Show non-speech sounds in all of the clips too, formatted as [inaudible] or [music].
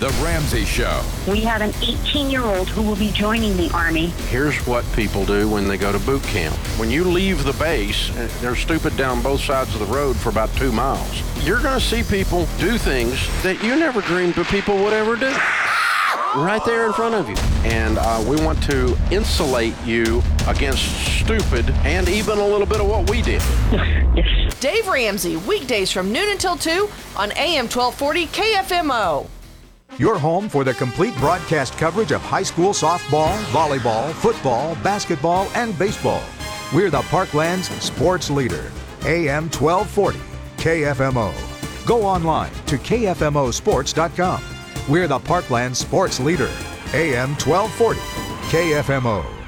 The Ramsey Show. We have an 18 year old who will be joining the Army. Here's what people do when they go to boot camp. When you leave the base, uh, they're stupid down both sides of the road for about two miles. You're going to see people do things that you never dreamed that people would ever do. Right there in front of you. And uh, we want to insulate you against stupid and even a little bit of what we did. Yes. Dave Ramsey, weekdays from noon until 2 on AM 1240 KFMO. Your home for the complete broadcast coverage of high school softball, volleyball, football, basketball, and baseball. We're the Parkland's sports leader. AM 1240, KFMO. Go online to KFMOsports.com. We're the Parkland sports leader. AM 1240, KFMO.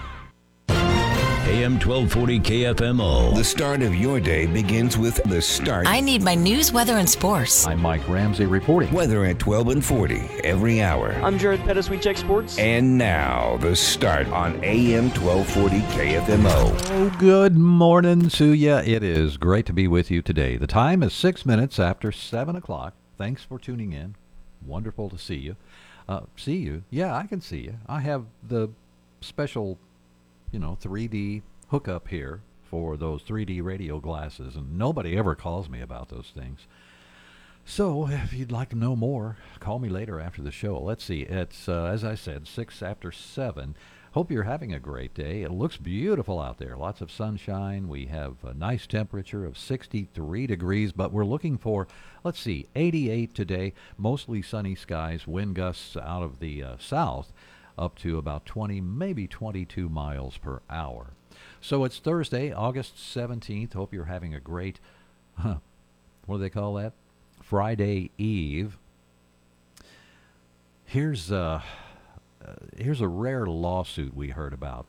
AM 1240 KFMO. The start of your day begins with the start. I need my news, weather, and sports. I'm Mike Ramsey reporting. Weather at 12 and 40 every hour. I'm Jared Pettis. We check sports. And now, the start on AM 1240 KFMO. Oh, good morning to you. It is great to be with you today. The time is six minutes after 7 o'clock. Thanks for tuning in. Wonderful to see you. Uh, see you? Yeah, I can see you. I have the special you know, 3D hookup here for those 3D radio glasses, and nobody ever calls me about those things. So, if you'd like to know more, call me later after the show. Let's see. It's, uh, as I said, 6 after 7. Hope you're having a great day. It looks beautiful out there. Lots of sunshine. We have a nice temperature of 63 degrees, but we're looking for, let's see, 88 today. Mostly sunny skies, wind gusts out of the uh, south up to about 20, maybe 22 miles per hour. So it's Thursday, August 17th. Hope you're having a great, huh, what do they call that? Friday Eve. Here's a, uh, here's a rare lawsuit we heard about.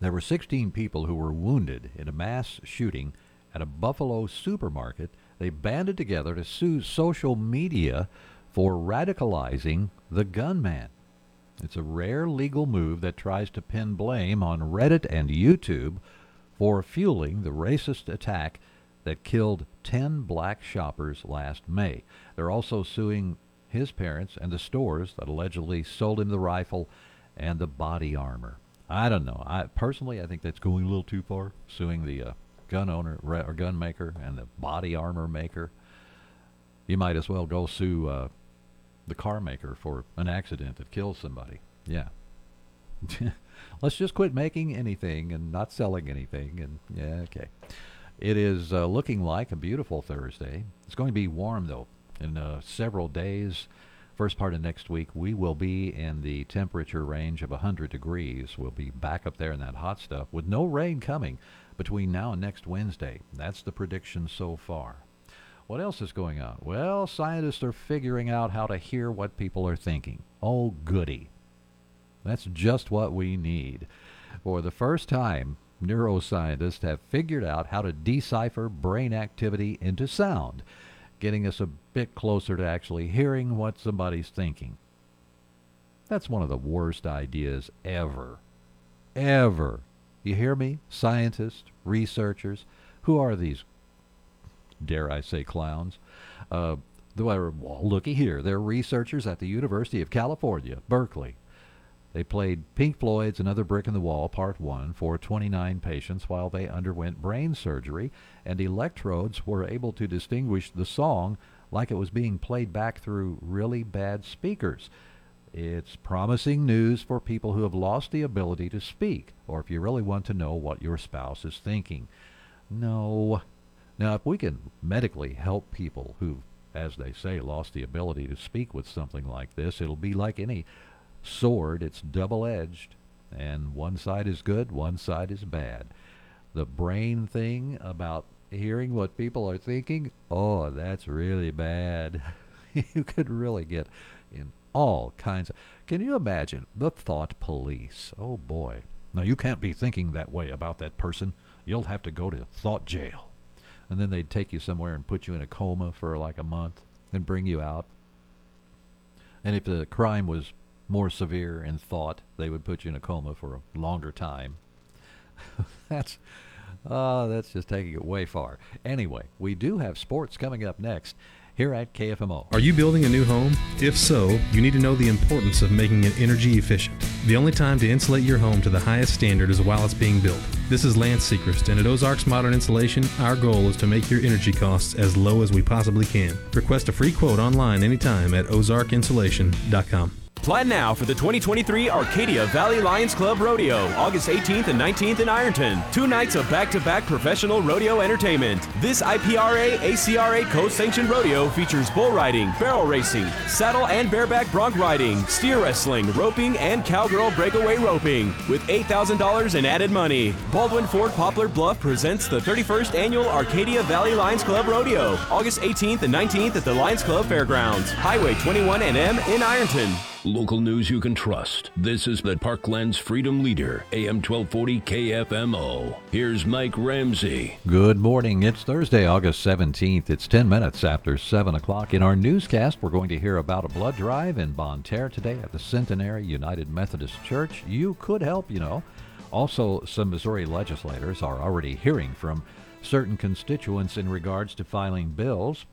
There were 16 people who were wounded in a mass shooting at a Buffalo supermarket. They banded together to sue social media for radicalizing the gunman. It's a rare legal move that tries to pin blame on Reddit and YouTube for fueling the racist attack that killed 10 black shoppers last May. They're also suing his parents and the stores that allegedly sold him the rifle and the body armor. I don't know. I personally, I think that's going a little too far. Suing the uh, gun owner or gun maker and the body armor maker. You might as well go sue uh, the car maker for an accident that kills somebody. Yeah. [laughs] Let's just quit making anything and not selling anything. And yeah, okay. It is uh, looking like a beautiful Thursday. It's going to be warm though. In uh, several days, first part of next week, we will be in the temperature range of 100 degrees. We'll be back up there in that hot stuff with no rain coming between now and next Wednesday. That's the prediction so far. What else is going on? Well, scientists are figuring out how to hear what people are thinking. Oh, goody. That's just what we need. For the first time, neuroscientists have figured out how to decipher brain activity into sound, getting us a bit closer to actually hearing what somebody's thinking. That's one of the worst ideas ever. Ever. You hear me? Scientists, researchers. Who are these dare I say, clowns. Uh, though I well, looky here. They're researchers at the University of California, Berkeley. They played Pink Floyd's Another Brick in the Wall, Part 1, for 29 patients while they underwent brain surgery, and electrodes were able to distinguish the song like it was being played back through really bad speakers. It's promising news for people who have lost the ability to speak, or if you really want to know what your spouse is thinking. No, now, if we can medically help people who, as they say, lost the ability to speak with something like this, it'll be like any sword. It's double edged, and one side is good, one side is bad. The brain thing about hearing what people are thinking, oh, that's really bad. [laughs] you could really get in all kinds of. Can you imagine the thought police? Oh, boy. Now, you can't be thinking that way about that person. You'll have to go to thought jail and then they'd take you somewhere and put you in a coma for like a month and bring you out. And if the crime was more severe in thought, they would put you in a coma for a longer time. [laughs] that's uh, that's just taking it way far. Anyway, we do have sports coming up next. here at KFMO. Are you building a new home? If so, you need to know the importance of making it energy efficient. The only time to insulate your home to the highest standard is while it's being built. This is Lance Sechrist, and at Ozarks Modern Insulation, our goal is to make your energy costs as low as we possibly can. Request a free quote online anytime at ozarkinsulation.com. Plan now for the 2023 Arcadia Valley Lions Club Rodeo, August 18th and 19th in Ironton. Two nights of back to back professional rodeo entertainment. This IPRA ACRA co sanctioned rodeo features bull riding, barrel racing, saddle and bareback bronc riding, steer wrestling, roping, and cowgirl breakaway roping, with $8,000 in added money. Baldwin Ford Poplar Bluff presents the 31st annual Arcadia Valley Lions Club Rodeo, August 18th and 19th at the Lions Club Fairgrounds, Highway 21 NM in Ironton. Local news you can trust. This is the Parkland's Freedom Leader, AM 1240 KFMO. Here's Mike Ramsey. Good morning. It's Thursday, August 17th. It's 10 minutes after 7 o'clock. In our newscast, we're going to hear about a blood drive in Bonne Terre today at the Centenary United Methodist Church. You could help, you know. Also, some Missouri legislators are already hearing from certain constituents in regards to filing bills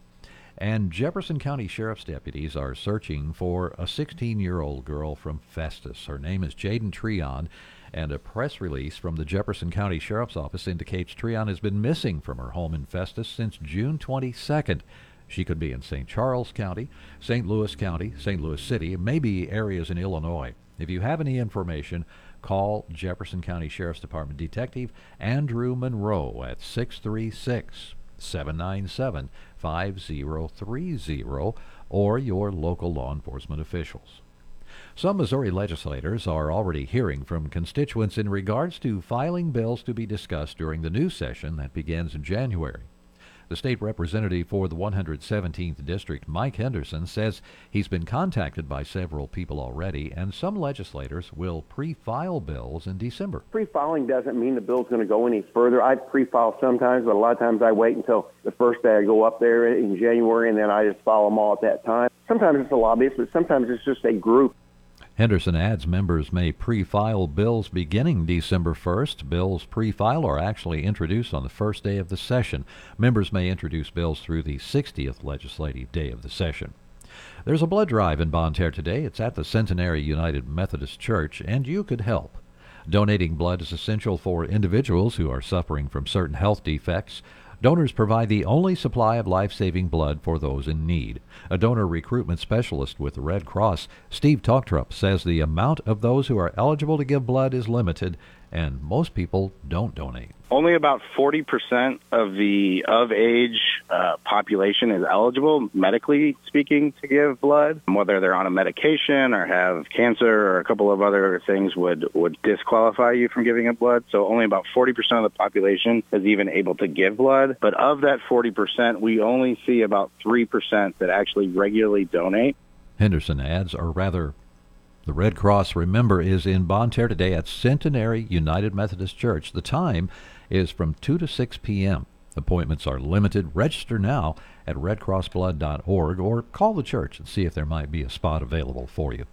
and Jefferson County Sheriff's deputies are searching for a 16 year old girl from Festus. Her name is Jaden Treon, and a press release from the Jefferson County Sheriff's Office indicates Treon has been missing from her home in Festus since June 22nd. She could be in St. Charles County, St. Louis County, St. Louis City, maybe areas in Illinois. If you have any information, call Jefferson County Sheriff's Department Detective Andrew Monroe at 636 797 5030 or your local law enforcement officials. Some Missouri legislators are already hearing from constituents in regards to filing bills to be discussed during the new session that begins in January. The state representative for the 117th District, Mike Henderson, says he's been contacted by several people already, and some legislators will pre file bills in December. Pre filing doesn't mean the bill's going to go any further. I pre file sometimes, but a lot of times I wait until the first day I go up there in January, and then I just file them all at that time. Sometimes it's a lobbyist, but sometimes it's just a group. Henderson adds members may pre file bills beginning December 1st. Bills pre file are actually introduced on the first day of the session. Members may introduce bills through the 60th legislative day of the session. There's a blood drive in Bonne Terre today. It's at the Centenary United Methodist Church, and you could help. Donating blood is essential for individuals who are suffering from certain health defects. Donors provide the only supply of life saving blood for those in need. A donor recruitment specialist with the Red Cross, Steve Talktrup, says the amount of those who are eligible to give blood is limited and most people don't donate. Only about 40% of the of age uh, population is eligible, medically speaking, to give blood. Whether they're on a medication or have cancer or a couple of other things would, would disqualify you from giving up blood. So only about 40% of the population is even able to give blood. But of that 40%, we only see about 3% that actually regularly donate. Henderson adds, or rather the Red Cross, remember, is in Bonne Terre today at Centenary United Methodist Church. The time is from 2 to 6 p.m. Appointments are limited. Register now at redcrossblood.org or call the church and see if there might be a spot available for you.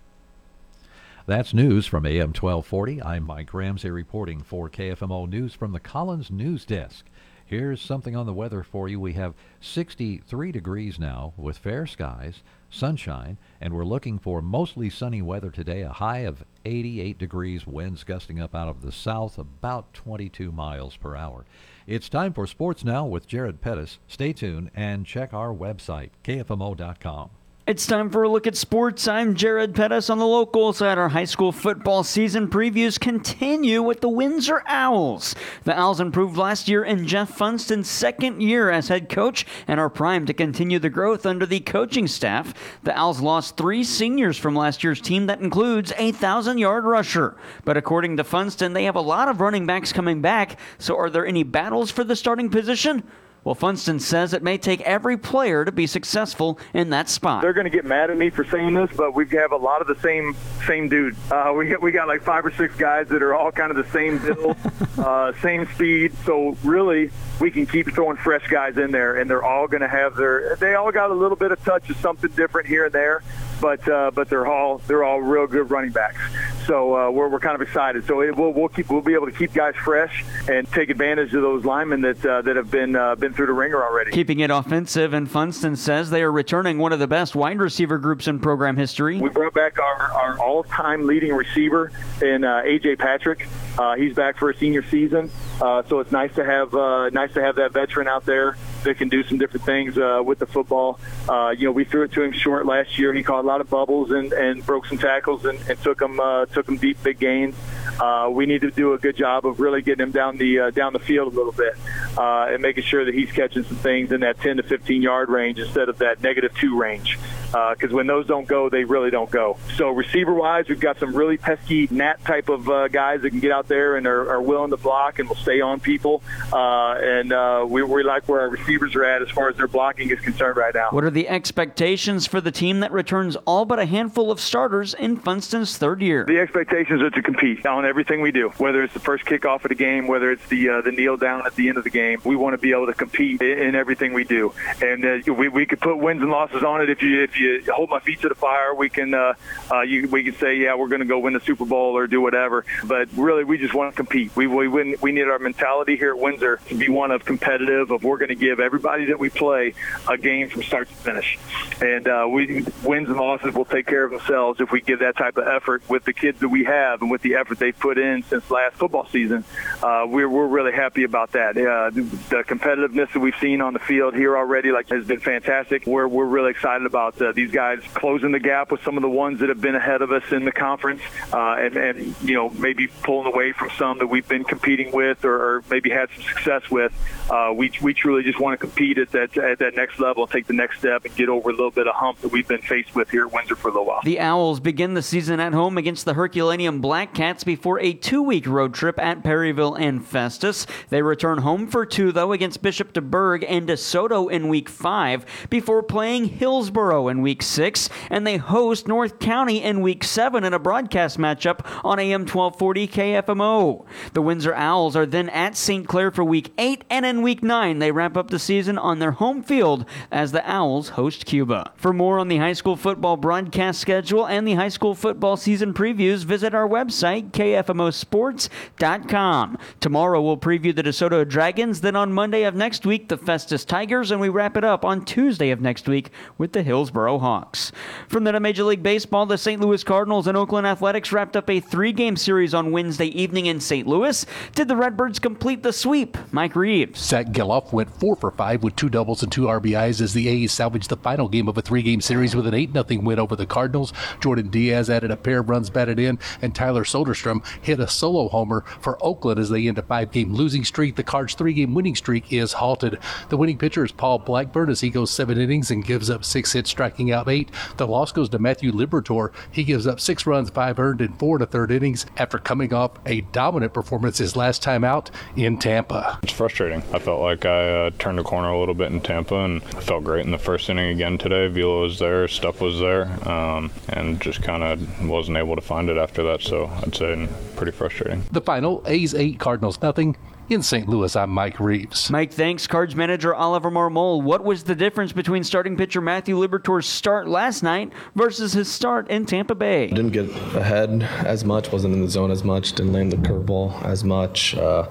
That's news from AM 1240. I'm Mike Ramsey reporting for KFMO News from the Collins News Desk. Here's something on the weather for you. We have 63 degrees now with fair skies, sunshine, and we're looking for mostly sunny weather today. A high of 88 degrees, winds gusting up out of the south about 22 miles per hour. It's time for sports now with Jared Pettis. Stay tuned and check our website, kfmo.com. It's time for a look at sports. I'm Jared Pettis on the local side. Our high school football season previews continue with the Windsor Owls. The Owls improved last year in Jeff Funston's second year as head coach and are primed to continue the growth under the coaching staff. The Owls lost three seniors from last year's team that includes a thousand yard rusher. But according to Funston, they have a lot of running backs coming back. So are there any battles for the starting position? Well, Funston says it may take every player to be successful in that spot. They're going to get mad at me for saying this, but we have a lot of the same same dude. Uh, we got, we got like five or six guys that are all kind of the same build, [laughs] uh, same speed. So really, we can keep throwing fresh guys in there, and they're all going to have their. They all got a little bit of touch of something different here and there, but uh, but they're all they're all real good running backs. So uh, we're, we're kind of excited. So it, we'll we'll keep we'll be able to keep guys fresh and take advantage of those linemen that uh, that have been uh, been through the ringer already. Keeping it offensive, and Funston says they are returning one of the best wide receiver groups in program history. We brought back our, our all-time leading receiver in uh, AJ Patrick. Uh, he's back for a senior season, uh, so it's nice to have uh, nice to have that veteran out there that can do some different things uh, with the football. Uh, you know, we threw it to him short last year. He caught a lot of bubbles and, and broke some tackles and, and took him uh, took him deep, big gains. Uh, we need to do a good job of really getting him down the uh, down the field a little bit uh, and making sure that he's catching some things in that 10 to 15 yard range instead of that negative two range. Because uh, when those don't go, they really don't go. So receiver wise, we've got some really pesky gnat type of uh, guys that can get out there and are, are willing to block and will stay on people. Uh, and uh, we, we like where our receivers are at as far as their blocking is concerned right now. What are the expectations for the team that returns all but a handful of starters in Funston's third year? The expectations are to compete on everything we do, whether it's the first kickoff of the game, whether it's the uh, the kneel down at the end of the game. We want to be able to compete in, in everything we do, and uh, we, we could put wins and losses on it if you if you hold my feet to the fire. We can uh, uh, you, we can say yeah we're going to go win the Super Bowl or do whatever, but really we just want to compete. We we win, we need our mentality here at Windsor to be one of competitive. Of we're going to give everybody that we play a game from start to finish, and uh, we wins and losses will take care of themselves if we give that type of effort with the kids that we have and with the effort they've put in since last football season. Uh, we're we're really happy about that. Uh, the, the competitiveness that we've seen on the field here already like has been fantastic. We're we're really excited about uh, these guys closing the gap with some of the ones that have been ahead of us in the conference, uh, and and you know maybe pulling away from some that we've been competing with or, or maybe had some success with. Uh, we we truly just want to compete at that at that next level and take the next step and get over a little bit of hump that we've been faced with here at Windsor for a little while. The Owls begin the season at home against the Herculaneum Black Cats before a two-week road trip at Perryville and Festus. They return home for two though against Bishop DuBourg and DeSoto in week five before playing Hillsboro in week six, and they host North County in week seven in a broadcast matchup on AM 1240 KFMO. The Windsor Owls are then at St. Clair for week eight, and in week nine they wrap up the season on their home field as the Owls host Cuba. For more on the high school football broadcast schedule and the high school football season previews, visit our website, kfmosports.com. Tomorrow we'll preview the DeSoto Dragons, then on Monday of next week, the Festus Tigers, and we wrap it up on Tuesday of next week with the Hillsboro Hawks. From the Major League Baseball, the St. Louis Cardinals and Oakland Athletics wrapped up a three game series on Wednesday evening in St. Louis. Did the Redbirds complete the sweep? Mike Reeves. Zack Gelof went four for five with two doubles and two RBIs as the A's salvaged the final game of a three game series with an 8 0 win over the Cardinals. Jordan Diaz added a pair of runs batted in, and Tyler Soderstrom hit a solo homer for Oakland as they end a five game losing streak. The Cards' three game winning streak is halted. The winning pitcher is Paul Blackburn as he goes seven innings and gives up six hits, striking out eight. The loss goes to Matthew Liberatore. He gives up six runs, five earned, in four to third innings after coming off a dominant performance his last time out in Tampa. It's frustrating. I felt like I uh, turned a corner a little bit in Tampa and I felt great in the first inning again today. Velo was there, Stuff was there, um, and just kind of wasn't able to find it after that. So I'd say pretty frustrating. The final A's 8, Cardinals nothing. In St. Louis, I'm Mike Reeves. Mike, thanks. Cards manager Oliver Marmol. What was the difference between starting pitcher Matthew Liberatore's start last night versus his start in Tampa Bay? Didn't get ahead as much, wasn't in the zone as much, didn't land the curveball as much. Uh,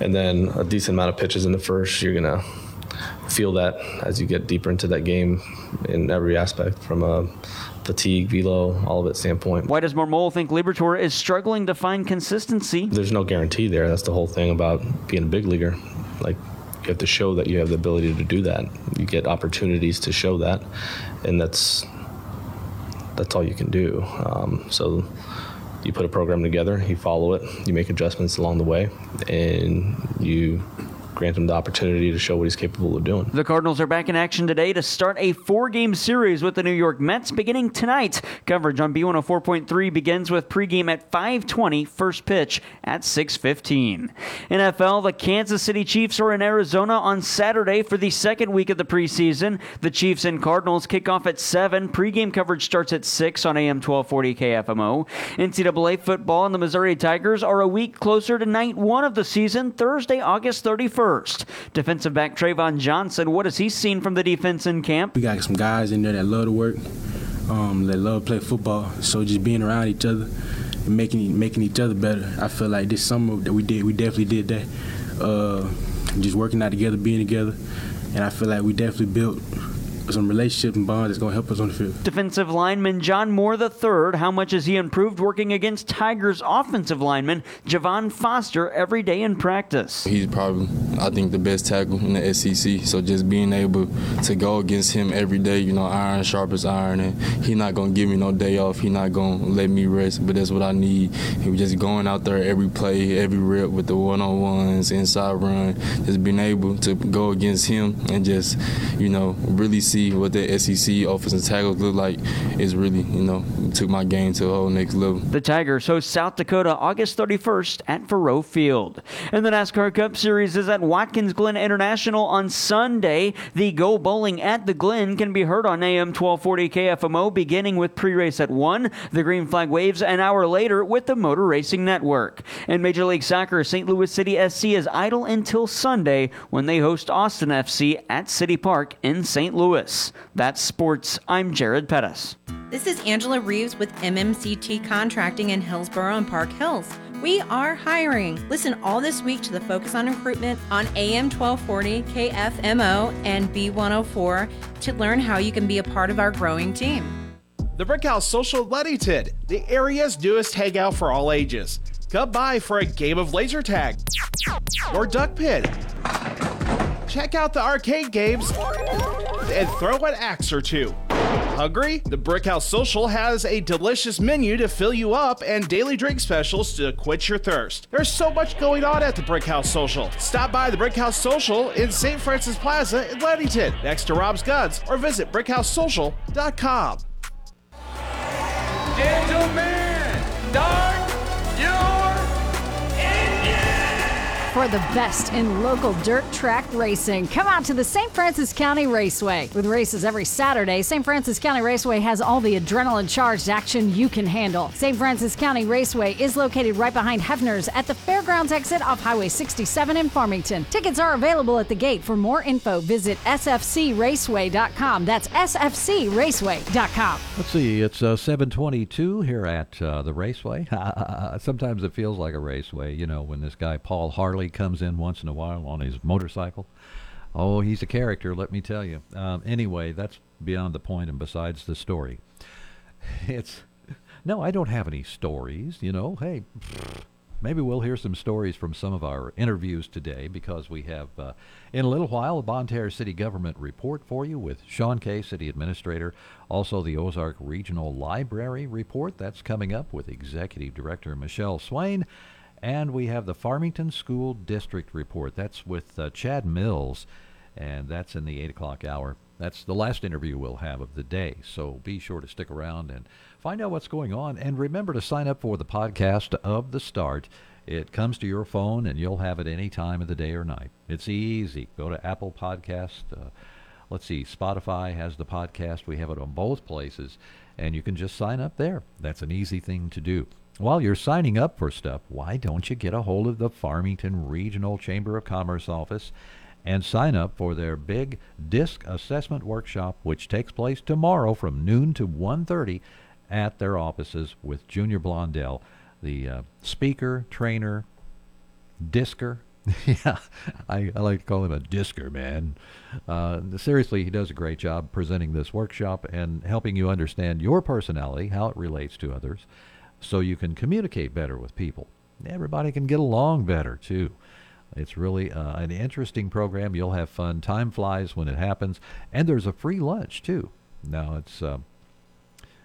and then a decent amount of pitches in the first. You're going to feel that as you get deeper into that game in every aspect from a fatigue, velo, all of it standpoint. Why does Marmol think Liberatore is struggling to find consistency? There's no guarantee there. That's the whole thing about being a big leaguer. Like you have to show that you have the ability to do that. You get opportunities to show that, and that's that's all you can do. Um, so you put a program together, you follow it, you make adjustments along the way, and you grant him the opportunity to show what he's capable of doing. The Cardinals are back in action today to start a four game series with the New York Mets beginning tonight. Coverage on B104.3 begins with pregame at 520, first pitch at 615. NFL, the Kansas City Chiefs are in Arizona on Saturday for the second week of the preseason. The Chiefs and Cardinals kick off at 7. Pregame coverage starts at 6 on AM 1240 KFMO. NCAA football and the Missouri Tigers are a week closer to night one of the season, Thursday, August 31st first. Defensive back Trayvon Johnson, what has he seen from the defense in camp? We got some guys in there that love to work, um, that love to play football. So just being around each other and making making each other better. I feel like this summer that we did, we definitely did that. Uh, just working out together, being together, and I feel like we definitely built some relationship and bond that's going to help us on the field. Defensive lineman John Moore III, how much has he improved working against Tigers offensive lineman Javon Foster every day in practice? He's probably, I think, the best tackle in the SEC. So just being able to go against him every day, you know, iron sharp as iron, and he's not going to give me no day off. He's not going to let me rest, but that's what I need. He was just going out there every play, every rep with the one-on-ones, inside run, just being able to go against him and just, you know, really see what the SEC offensive tackles look like is really, you know, took my game to a whole next level. The Tigers host South Dakota August 31st at Faurot Field. And the NASCAR Cup Series is at Watkins Glen International on Sunday. The Go Bowling at the Glen can be heard on AM 1240 KFMO beginning with pre-race at 1. The green flag waves an hour later with the Motor Racing Network. And Major League Soccer, St. Louis City SC is idle until Sunday when they host Austin FC at City Park in St. Louis. That's sports. I'm Jared Pettis. This is Angela Reeves with MMCT Contracting in Hillsboro and Park Hills. We are hiring. Listen all this week to the Focus on Recruitment on AM 1240 KFMO and B104 to learn how you can be a part of our growing team. The Brickhouse Social Leadington, the area's newest hangout for all ages. Come by for a game of laser tag or duck pin. Check out the arcade games and throw an axe or two. Hungry? The Brickhouse Social has a delicious menu to fill you up and daily drink specials to quench your thirst. There's so much going on at the Brickhouse Social. Stop by the Brickhouse Social in St. Francois Plaza in Leadington, next to Rob's Guns, or visit BrickHouseSocial.com. Gentlemen, start For the best in local dirt track racing, come out to the St. Francois County Raceway. With races every Saturday, St. Francois County Raceway has all the adrenaline charged action you can handle. St. Francois County Raceway is located right behind Hefner's at the fairgrounds exit off Highway 67 in Farmington. Tickets are available at the gate. For more info, visit sfcraceway.com. That's sfcraceway.com. Let's see, it's uh, 722 here at uh, the Raceway. [laughs] Sometimes it feels like a raceway, you know, when this guy Paul Harley comes in once in a while on his motorcycle. Oh, he's a character, let me tell you. Um, anyway, that's beyond the point and besides the story. [laughs] It's no, I don't have any stories. You know, hey, [sniffs] maybe we'll hear some stories from some of our interviews today because we have, uh, in a little while, a Bonne Terre City Government report for you with Sean Kay, City Administrator. Also, the Ozark Regional Library report that's coming up with Executive Director Michelle Swain. And we have the Farmington School District report. That's with uh, Chad Mills, and that's in the 8 o'clock hour. That's the last interview we'll have of the day. So be sure to stick around and find out what's going on. And remember to sign up for the podcast of The Start. It comes to your phone, and you'll have it any time of the day or night. It's easy. Go to Apple Podcast. Uh, let's see, Spotify has the podcast. We have it on both places, and you can just sign up there. That's an easy thing to do. While you're signing up for stuff, why don't you get a hold of the Farmington Regional Chamber of Commerce office and sign up for their big disc assessment workshop which takes place tomorrow from noon to 1:30 at their offices with Junior Blondell, the uh, speaker, trainer, discer. [laughs] yeah, I, I like to call him a discer, man. Uh, seriously, he does a great job presenting this workshop and helping you understand your personality, how it relates to others, so you can communicate better with people. Everybody can get along better, too. It's really uh, an interesting program. You'll have fun. Time flies when it happens. And there's a free lunch, too. Now, it's. Uh,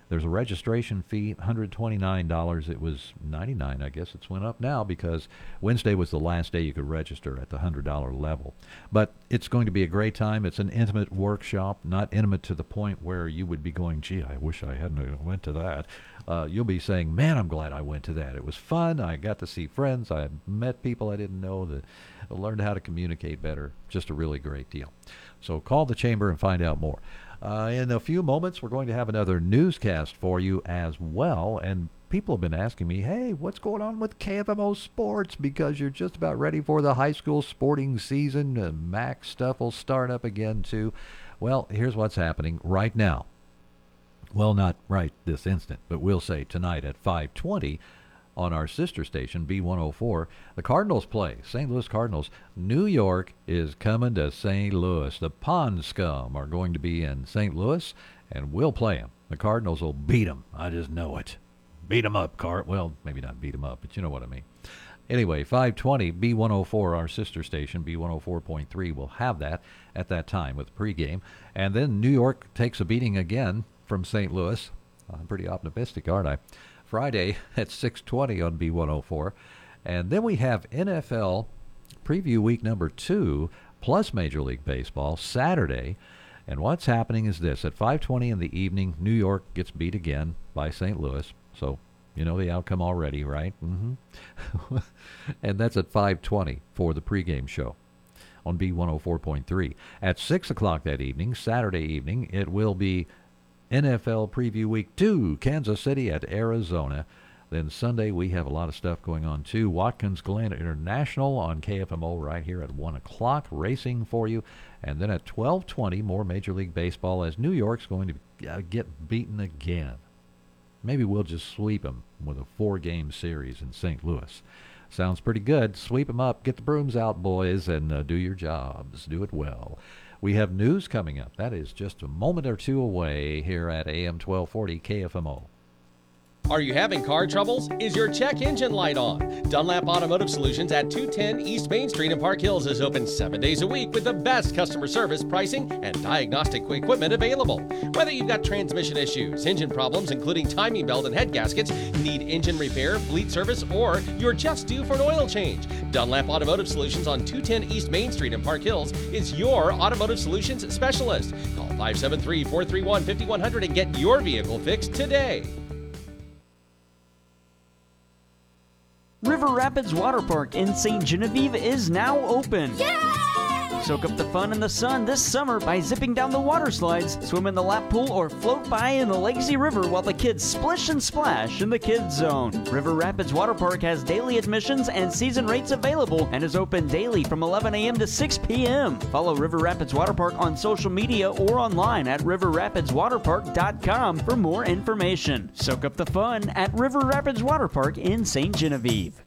there's a registration fee, $129. It was 99 I guess it's went up now because Wednesday was the last day you could register at the $100 level. But it's going to be a great time. It's an intimate workshop, not intimate to the point where you would be going, gee, I wish I hadn't went to that. Uh, you'll be saying, man, I'm glad I went to that. It was fun. I got to see friends. I met people I didn't know that learned how to communicate better. Just a really great deal. So call the chamber and find out more. Uh, in a few moments, we're going to have another newscast for you as well. And people have been asking me, hey, what's going on with KFMO Sports? Because you're just about ready for the high school sporting season. Uh, MAC stuff will start up again, too. Well, here's what's happening right now. Well, not right this instant, but we'll say tonight at 520. On our sister station, B104. The Cardinals play, St. Louis Cardinals. New York is coming to St. Louis. The Pond Scum are going to be in St. Louis, and we'll play them. The Cardinals will beat them. I just know it. Beat them up, Cart. Well, maybe not beat them up, but you know what I mean. Anyway, 520 B104, our sister station, B104.3, will have that at that time with pregame. And then New York takes a beating again from St. Louis. I'm pretty optimistic, aren't I? Friday [laughs] at 620 on B104. And then we have NFL preview week number two plus Major League Baseball Saturday. And what's happening is this: at 5:20 in the evening, New York gets beat again by St. Louis. So you know the outcome already, right? Mm-hmm. [laughs] and that's at 5:20 for the pregame show on B104.3. At six o'clock that evening, Saturday evening, it will be NFL Preview Week Two, Kansas City at Arizona. Then Sunday we have a lot of stuff going on too. Watkins Glen International on KFMO right here at one o'clock, racing for you, and then at 12:20 more Major League Baseball as New York's going to uh, get beaten again. Maybe we'll just sweep them with a four-game series in St. Louis. Sounds pretty good. Sweep them up, get the brooms out, boys, and uh, do your jobs. Do it well. We have news coming up. That is just a moment or two away here at AM 1240 KFMO. Are you having car troubles? Is your check engine light on? Dunlap Automotive Solutions at 210 East Main Street in Park Hills is open seven days a week with the best customer service, pricing, and diagnostic equipment available. Whether you've got transmission issues, engine problems, including timing belt and head gaskets, need engine repair, fleet service, or you're just due for an oil change, Dunlap Automotive Solutions on 210 East Main Street in Park Hills is your automotive solutions specialist. Call 573 431 5100 and get your vehicle fixed today. River Rapids Water Park in St. Genevieve is now open. Soak up the fun in the sun this summer by zipping down the water slides, swim in the lap pool, or float by in the lazy river while the kids splish and splash in the kids zone. River Rapids Water Park has daily admissions and season rates available and is open daily from 11 a.m. to 6 p.m. Follow River Rapids Water Park on social media or online at riverrapidswaterpark.com for more information. Soak up the fun at River Rapids Water Park in St. Genevieve.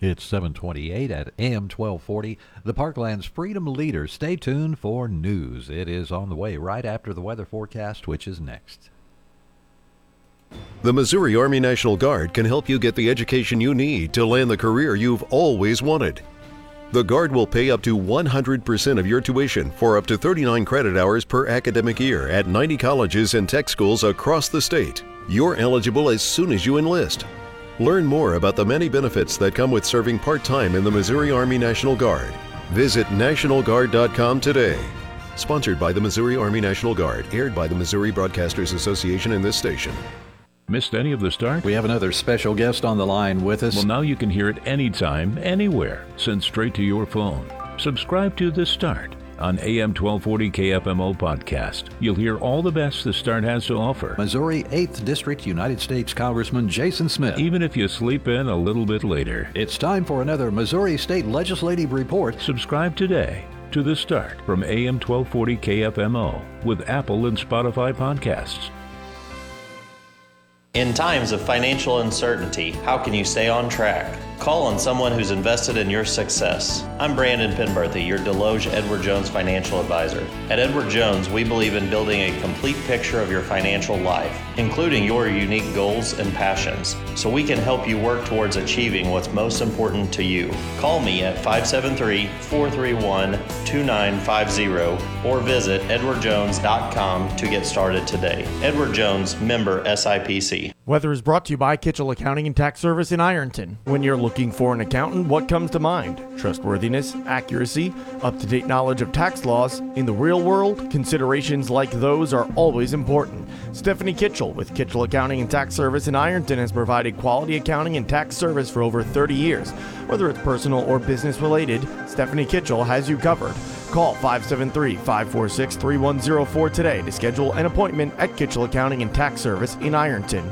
It's 728 at AM 1240, the Parkland's Freedom Leader. Stay tuned for news. It is on the way right after the weather forecast, which is next. The Missouri Army National Guard can help you get the education you need to land the career you've always wanted. The Guard will pay up to 100% of your tuition for up to 39 credit hours per academic year at 90 colleges and tech schools across the state. You're eligible as soon as you enlist. Learn more about the many benefits that come with serving part time in the Missouri Army National Guard. Visit NationalGuard.com today. Sponsored by the Missouri Army National Guard, aired by the Missouri Broadcasters Association and this station. Missed any of the start? We have another special guest on the line with us. Well, now you can hear it anytime, anywhere, sent straight to your phone. Subscribe to The Start on AM 1240 KFMO podcast. You'll hear all the best the Start has to offer. Missouri 8th District United States Congressman Jason Smith. Even if you sleep in a little bit later. It's time for another Missouri State Legislative Report. Subscribe today to The Start from AM 1240 KFMO with Apple and Spotify podcasts. In times of financial uncertainty, how can you stay on track? Call on someone who's invested in your success. I'm Brandon Penberthy, your Desloge Edward Jones financial advisor. At Edward Jones, we believe in building a complete picture of your financial life, including your unique goals and passions, so we can help you work towards achieving what's most important to you. Call me at 573 431 2950 or visit edwardjones.com to get started today. Edward Jones, member SIPC. Weather is brought to you by Kitchell Accounting and Tax Service in Ironton. When you're looking for an accountant, what comes to mind? Trustworthiness, accuracy, up to date knowledge of tax laws. In the real world, considerations like those are always important. Stephanie Kitchell with Kitchell Accounting and Tax Service in Ironton has provided quality accounting and tax service for over 30 years. Whether it's personal or business related, Stephanie Kitchell has you covered. Call 573 546 3104 today to schedule an appointment at Kitchell Accounting and Tax Service in Ironton.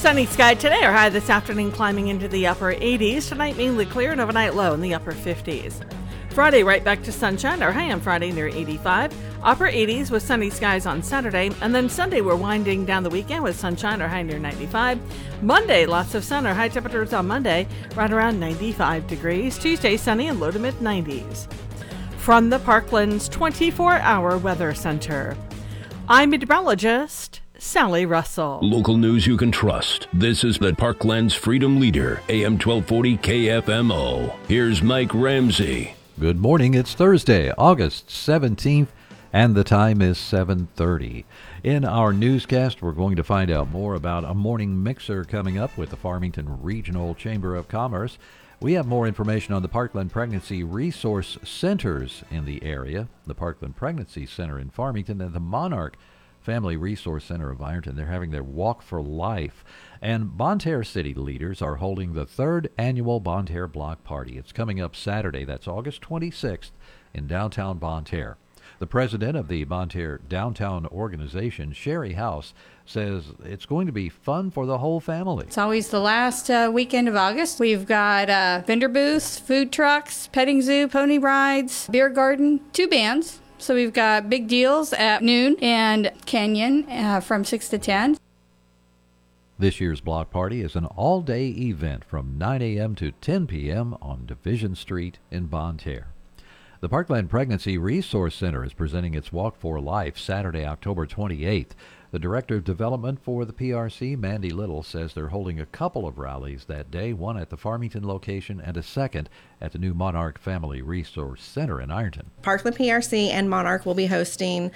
Sunny sky today, our high this afternoon climbing into the upper 80s. Tonight mainly clear and overnight low in the upper 50s. Friday, right back to sunshine. Our high on Friday near 85. Upper 80s with sunny skies on Saturday. And then Sunday, we're winding down the weekend with sunshine. Our high near 95. Monday, lots of sun. Our high temperatures on Monday, right around 95 degrees. Tuesday, sunny and low to mid 90s. From the Parklands 24 hour weather center, I'm meteorologist Sally Russell. Local news you can trust. This is the Parklands Freedom Leader, AM 1240 KFMO. Here's Mike Ramsey. Good morning. It's Thursday, August 17th, and the time is 7:30. In our newscast, we're going to find out more about a morning mixer coming up with the Farmington Regional Chamber of Commerce. We have more information on the Parkland Pregnancy Resource Centers in the area, the Parkland Pregnancy Center in Farmington, and the Monarch Family Resource Center of Ironton. They're having their Walk for Life. And Bonne Terre City leaders are holding the third annual Bonne Terre Block Party. It's coming up Saturday, that's August 26th, in downtown Bonne Terre. The president of the Bonne Terre Downtown Organization, Sherry House, says it's going to be fun for the whole family. It's always the last uh, weekend of August. We've got uh, vendor booths, food trucks, petting zoo, pony rides, beer garden, two bands. So we've got big deals at noon and Canyon uh, from 6 to 10. This year's block party is an all day event from 9 a.m. to 10 p.m. on Division Street in Bonne Terre. The Parkland Pregnancy Resource Center is presenting its Walk for Life Saturday, October 28th. The Director of Development for the PRC, Mandy Little, says they're holding a couple of rallies that day, one at the Farmington location and a second at the new Monarch Family Resource Center in Ironton. Parkland PRC and Monarch will be hosting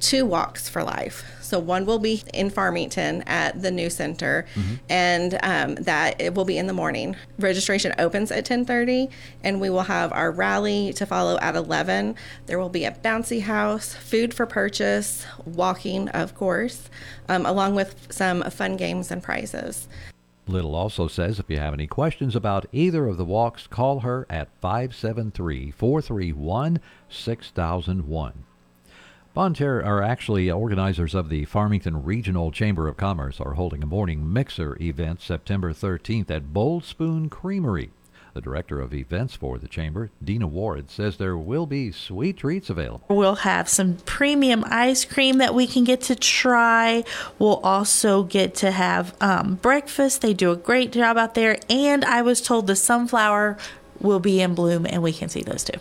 two walks for life. So one will be in Farmington at the new center, mm-hmm. and um, that it will be in the morning. Registration opens at 10:30, and we will have our rally to follow at 11. There will be a bouncy house, food for purchase, walking, of course, um, along with some fun games and prizes. Little also says if you have any questions about either of the walks, call her at 573 431 6001. Bonne Terre are actually organizers of the Farmington Regional Chamber of Commerce are holding a morning mixer event September 13th at Bold Spoon Creamery. The director of events for the chamber, Dina Ward, says there will be sweet treats available. We'll have some premium ice cream that we can get to try. We'll also get to have um, breakfast. They do a great job out there. And I was told the sunflower will be in bloom, and we can see those too.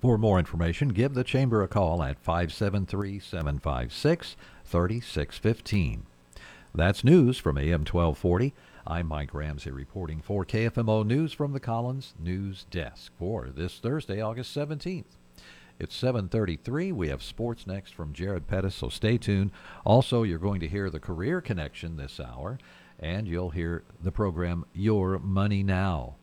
For more information, give the Chamber a call at 573 756 3615. That's news from AM 1240. I'm Mike Ramsey reporting for KFMO News from the Collins News Desk for this Thursday, August 17th. It's 7:33. We have sports next from Jared Pettis, so stay tuned. Also, you're going to hear the Career Connection this hour, and you'll hear the program Your Money Now.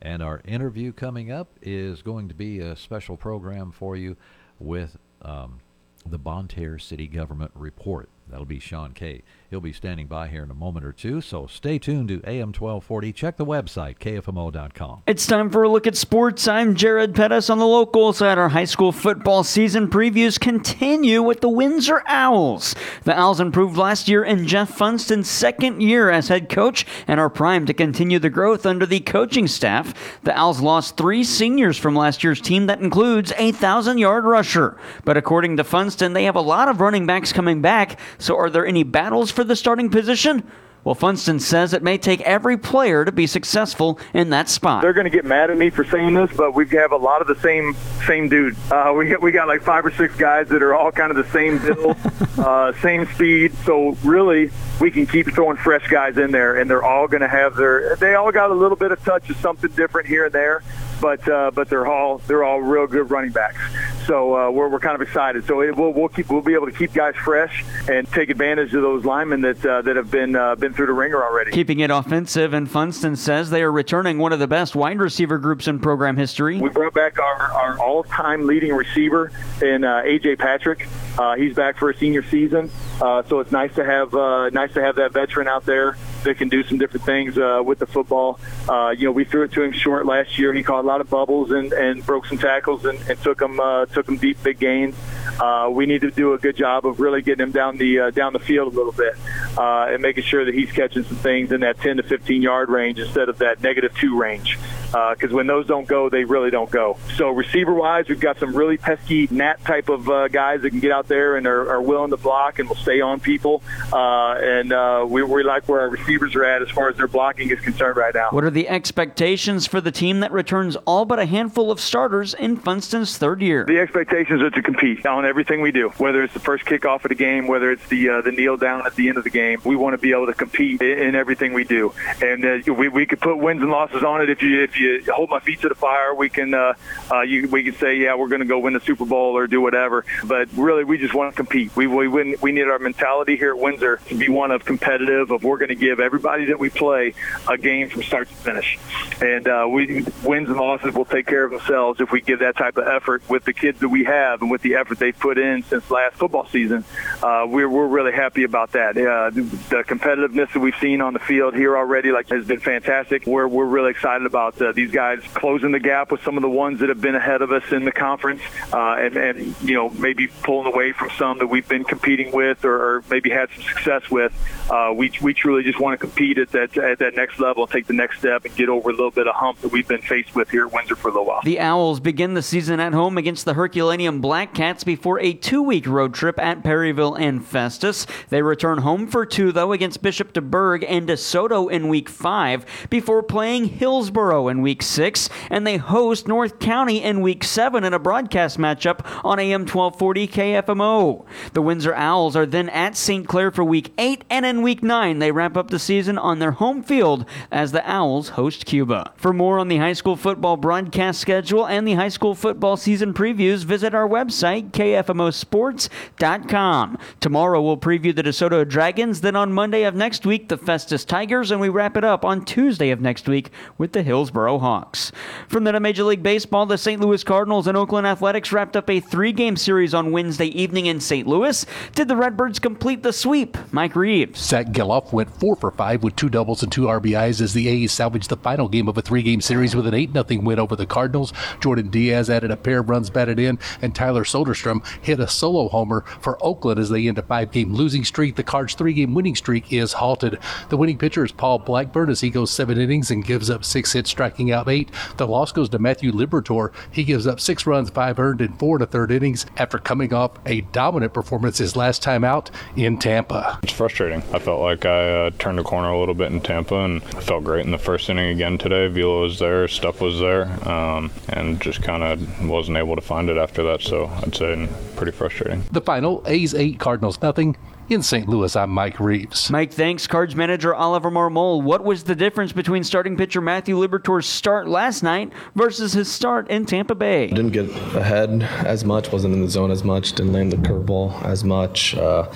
And our interview coming up is going to be a special program for you with um, the Bonne Terre City Government Report. That'll be Sean Kay. He'll be standing by here in a moment or two, so stay tuned to AM 1240. Check the website, kfmo.com. It's time for a look at sports. I'm Jared Pettis on the local side. Our high school football season previews continue with the Windsor Owls. The Owls improved last year in Jeff Funston's second year as head coach and are primed to continue the growth under the coaching staff. The Owls lost three seniors from last year's team that includes a 1,000 yard rusher. But according to Funston, they have a lot of running backs coming back, so are there any battles for the starting position? Well, Funston says it may take every player to be successful in that spot. They're going to get mad at me for saying this, but we have a lot of the same same dude. Uh, we got, we got like five or six guys that are all kind of the same build, [laughs] uh, same speed. So really, we can keep throwing fresh guys in there, and they're all going to have their. They all got a little bit of touch of something different here and there, but uh, but they're all they're all real good running backs. So uh, we're, we're kind of excited. So it, we'll we'll keep we'll be able to keep guys fresh and take advantage of those linemen that uh, that have been uh, been through the ringer already. Keeping it offensive, and Funston says they are returning one of the best wide receiver groups in program history. We brought back our, our all-time leading receiver in uh, AJ Patrick. Uh, he's back for a senior season, uh, so it's nice to have uh, nice to have that veteran out there that can do some different things uh, with the football. Uh, you know, we threw it to him short last year. He caught a lot of bubbles and, and broke some tackles and, and took him uh, took him deep, big gains. Uh, we need to do a good job of really getting him down the uh, down the field a little bit uh, and making sure that he's catching some things in that 10 to 15 yard range instead of that negative two range. Because when those don't go, they really don't go. So receiver wise, we've got some really pesky gnat type of uh, guys that can get out there and are, are willing to block and will stay on people. Uh, and uh, we, we like where our receivers are at as far as their blocking is concerned right now. What are the expectations for the team that returns all but a handful of starters in Funston's third year? The expectations are to compete on everything we do, whether it's the first kickoff of the game, whether it's the uh, the kneel down at the end of the game. We want to be able to compete in, in everything we do, and uh, we we could put wins and losses on it. If you if you hold my feet to the fire, we can uh, uh, you, we can say yeah we're going to go win the Super Bowl or do whatever. But really, we just want to compete. We we win, we need our mentality here at Windsor to be one of competitive. Of we're going to give everybody that we play a game from start to finish, and uh, we wins and losses will take care of themselves if we give that type of effort with the kids that we have and with the effort they've put in since last football season. Uh, we're we're really happy about that. Uh, the, the competitiveness that we've seen on the field here already like has been fantastic. We're we're really excited about uh, these guys closing the gap with some of the ones that have been ahead of us in the conference, uh, and and you know maybe pulling away from some that we've been competing with or, or maybe had some success with. Uh, we we truly just want to compete at that at that next level and take the next step and get over a little bit of hump that we've been faced with here at Windsor for a little while. The Owls begin the season at home against the Herculaneum Black Cats before a two week road trip at Perryville and Festus. They return home for two, though, against Bishop DuBourg and DeSoto in week five before playing Hillsboro in week six, and they host North County in week seven in a broadcast matchup on AM 1240 KFMO. The Windsor Owls are then at St. Clair for week eight, and in week nine, they wrap up the season on their home field as the Owls host Cuba. For more on the high school football broadcast schedule and the high school football season previews, visit our website, kfmosports.com. Tomorrow, we'll preview the DeSoto Dragons, then on Monday of next week, the Festus Tigers, and we wrap it up on Tuesday of next week with the Hillsboro Hawks. From then to Major League Baseball, the St. Louis Cardinals and Oakland Athletics wrapped up a three game series on Wednesday evening in St. Louis. Did the Redbirds complete the sweep? Mike Reeves. Zack Gelof went 4 for 5 with two doubles and two RBIs as the A's salvaged the final game of a three game series with an 8 0 win over the Cardinals. Jordan Diaz added a pair of runs batted in, and Tyler Soderstrom hit a solo homer for Oakland as they end a five game losing streak. The Cards' three game winning streak is halted. The winning pitcher is Paul Blackburn as he goes seven innings and gives up six hits, striking out eight. The loss goes to Matthew Liberatore. He gives up six runs, five earned, in four to third innings after coming off a dominant performance his last time out in Tampa. It's frustrating. I felt like I uh, turned a corner a little bit in Tampa and I felt great in the first inning again today. Velo was there, stuff was there, um, and just kind of wasn't able to find it after that. So I'd say pretty frustrating. The final A's 8, Cardinals nothing. In St. Louis, I'm Mike Reeves. Mike, thanks. Cards manager Oliver Marmol. What was the difference between starting pitcher Matthew Liberatore's start last night versus his start in Tampa Bay? Didn't get ahead as much, wasn't in the zone as much, didn't land the curveball as much. Uh,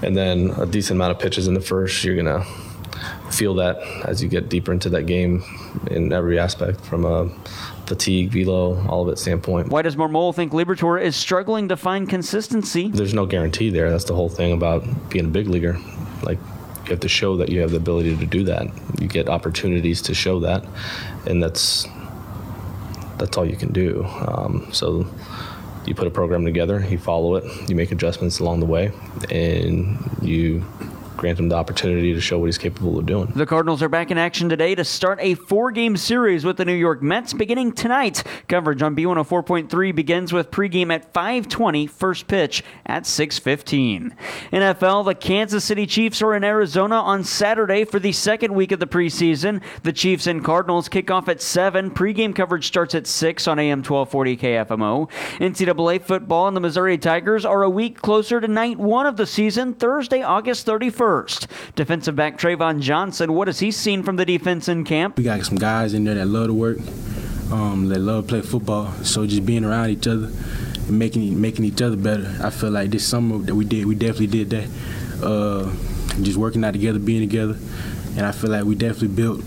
and then a decent amount of pitches in the first. You're going to feel that as you get deeper into that game in every aspect from a fatigue, velo, all of it standpoint. Why does Marmol think Liberatore is struggling to find consistency? There's no guarantee there. That's the whole thing about being a big leaguer. Like you have to show that you have the ability to do that. You get opportunities to show that, and that's that's all you can do. Um, so you put a program together, you follow it, you make adjustments along the way, and you grant him the opportunity to show what he's capable of doing. The Cardinals are back in action today to start a four game series with the New York Mets beginning tonight. Coverage on B104.3 begins with pregame at 520, first pitch at 615. NFL, the Kansas City Chiefs are in Arizona on Saturday for the second week of the preseason. The Chiefs and Cardinals kick off at 7. Pregame coverage starts at 6 on AM 1240 KFMO. NCAA football and the Missouri Tigers are a week closer to night one of the season, Thursday, August 31st. Defensive back Trayvon Johnson, what has he seen from the defense in camp? We got some guys in there that love to work, um, that love to play football. So just being around each other making making each other better. I feel like this summer that we did, we definitely did that. Uh, just working out together, being together, and I feel like we definitely built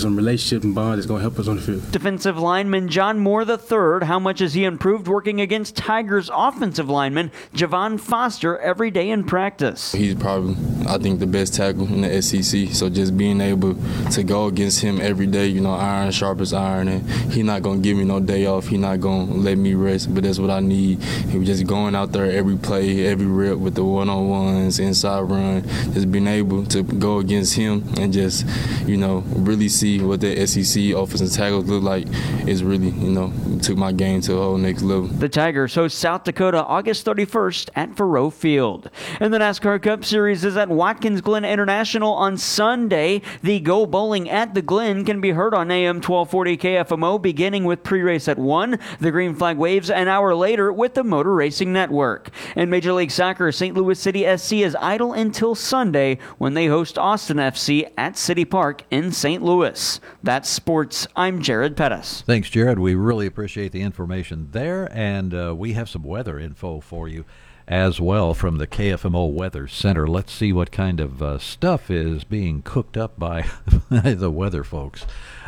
some relationship and bond that's going to help us on the field. Defensive lineman John Moore III. How much has he improved working against Tigers offensive lineman Javon Foster every day in practice? He's probably, I think, the best tackle in the SEC. So just being able to go against him every day, you know, iron sharp as iron, and he's not to give me no day off. He's not to let me rest, but that's what I need. He was just going out there every play, every rep with the one-on-ones, inside run, just being able to go against him and just, you know, really see what the SEC offensive tackles look like is really, you know, took my game to a whole next level. The Tigers host South Dakota August 31st at Faurot Field. And the NASCAR Cup Series is at Watkins Glen International on Sunday. The Go Bowling at the Glen can be heard on AM 1240 KFMO beginning with pre-race at 1. The green flag waves an hour later with the Motor Racing Network. In Major League Soccer, St. Louis City SC is idle until Sunday when they host Austin FC at City Park in St. Louis. That's sports. I'm Jared Pettis. Thanks, Jared. We really appreciate the information there, and uh, we have some weather info for you as well from the KFMO Weather Center. Let's see what kind of uh, stuff is being cooked up [laughs] by the weather folks.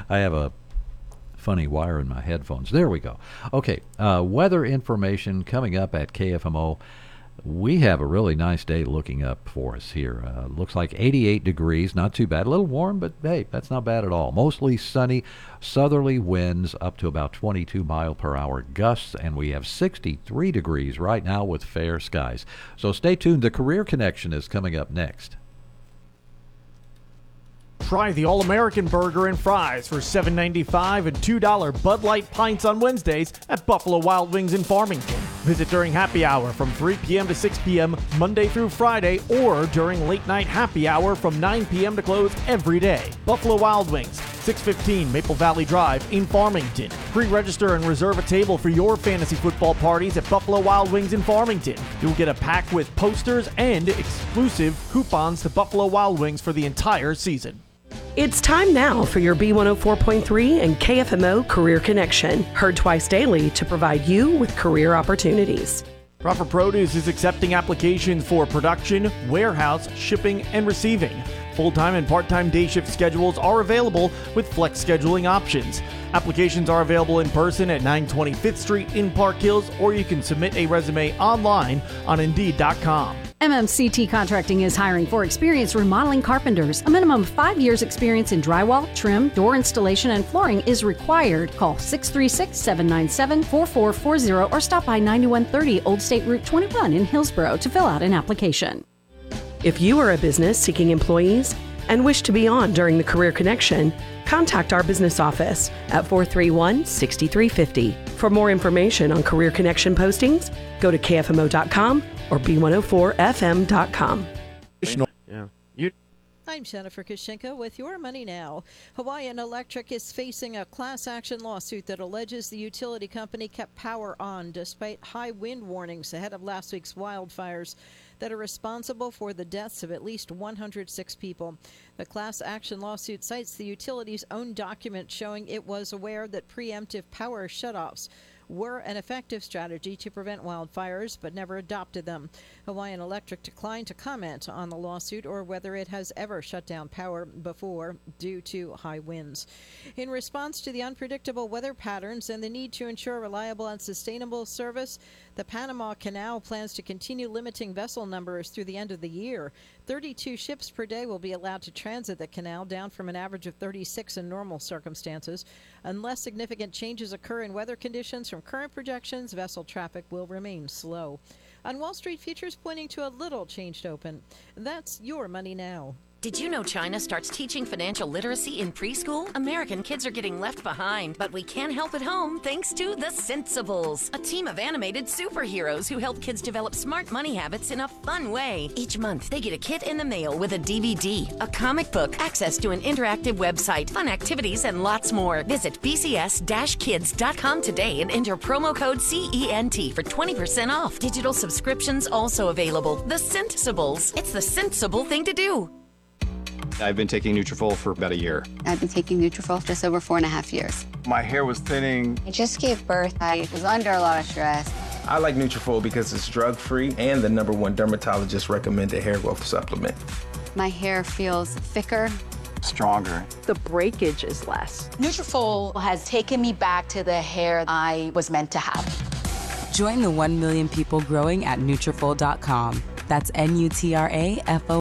I have a funny wire in my headphones. There we go. Okay, uh, weather information coming up at KFMO we have a really nice day looking up for us here. Uh, looks like 88 degrees, not too bad. A little warm, but hey, that's not bad at all. Mostly sunny, southerly winds up to about 22 mile per hour gusts, and we have 63 degrees right now with fair skies. So stay tuned. The Career Connection is coming up next. Try the All American Burger and Fries for $7.95 and $2 Bud Light Pints on Wednesdays at Buffalo Wild Wings in Farmington. Visit during happy hour from 3 p.m. to 6 p.m. Monday through Friday or during late night happy hour from 9 p.m. to close every day. Buffalo Wild Wings, 615 Maple Valley Drive in Farmington. Pre register and reserve a table for your fantasy football parties at Buffalo Wild Wings in Farmington. You'll get a pack with posters and exclusive coupons to Buffalo Wild Wings for the entire season. It's time now for your B104.3 and KFMO Career Connection, heard twice daily to provide you with career opportunities. Crawford Produce is accepting applications for production, warehouse, shipping, and receiving. Full time and part time day shift schedules are available with flex scheduling options. Applications are available in person at 925th Street in Park Hills, or you can submit a resume online on Indeed.com. MMCT Contracting is hiring for experienced remodeling carpenters. A minimum of five years' experience in drywall, trim, door installation, and flooring is required. Call 636 797 4440 or stop by 9130 Old State Route 21 in Hillsboro to fill out an application. If you are a business seeking employees and wish to be on during the Career Connection, contact our business office at 431 6350. For more information on Career Connection postings, go to kfmo.com or b104fm.com. Yeah. You I'm Jennifer Kushinka with Your Money Now. Hawaiian Electric is facing a class action lawsuit that alleges the utility company kept power on despite high wind warnings ahead of last week's wildfires that are responsible for the deaths of at least 106 people. The class action lawsuit cites the utility's own document showing it was aware that preemptive power shutoffs were an effective strategy to prevent wildfires, but never adopted them. Hawaiian Electric declined to comment on the lawsuit or whether it has ever shut down power before due to high winds. In response to the unpredictable weather patterns and the need to ensure reliable and sustainable service, the Panama Canal plans to continue limiting vessel numbers through the end of the year. 32 ships per day will be allowed to transit the canal, down from an average of 36 in normal circumstances. Unless significant changes occur in weather conditions from current projections, vessel traffic will remain slow. On Wall Street, futures pointing to a little changed open. That's your money now. Did you know China starts teaching financial literacy in preschool? American kids are getting left behind, but we can help at home thanks to The Sensibles, a team of animated superheroes who help kids develop smart money habits in a fun way. Each month, they get a kit in the mail with a DVD, a comic book, access to an interactive website, fun activities, and lots more. Visit bcs-kids.com today and enter promo code CENT for 20% off. Digital subscriptions also available. The Sensibles. It's the sensible thing to do. I've been taking Nutrafol for about a year. I've been taking Nutrafol just over four and a half years. My hair was thinning. I just gave birth. I was under a lot of stress. I like Nutrafol because it's drug-free and the number one dermatologist recommended hair growth supplement. My hair feels thicker, Stronger. The breakage is less. Nutrafol has taken me back to the hair I was meant to have. Join the 1 million people growing at Nutrafol.com. That's N-U-T-R-A-F-O.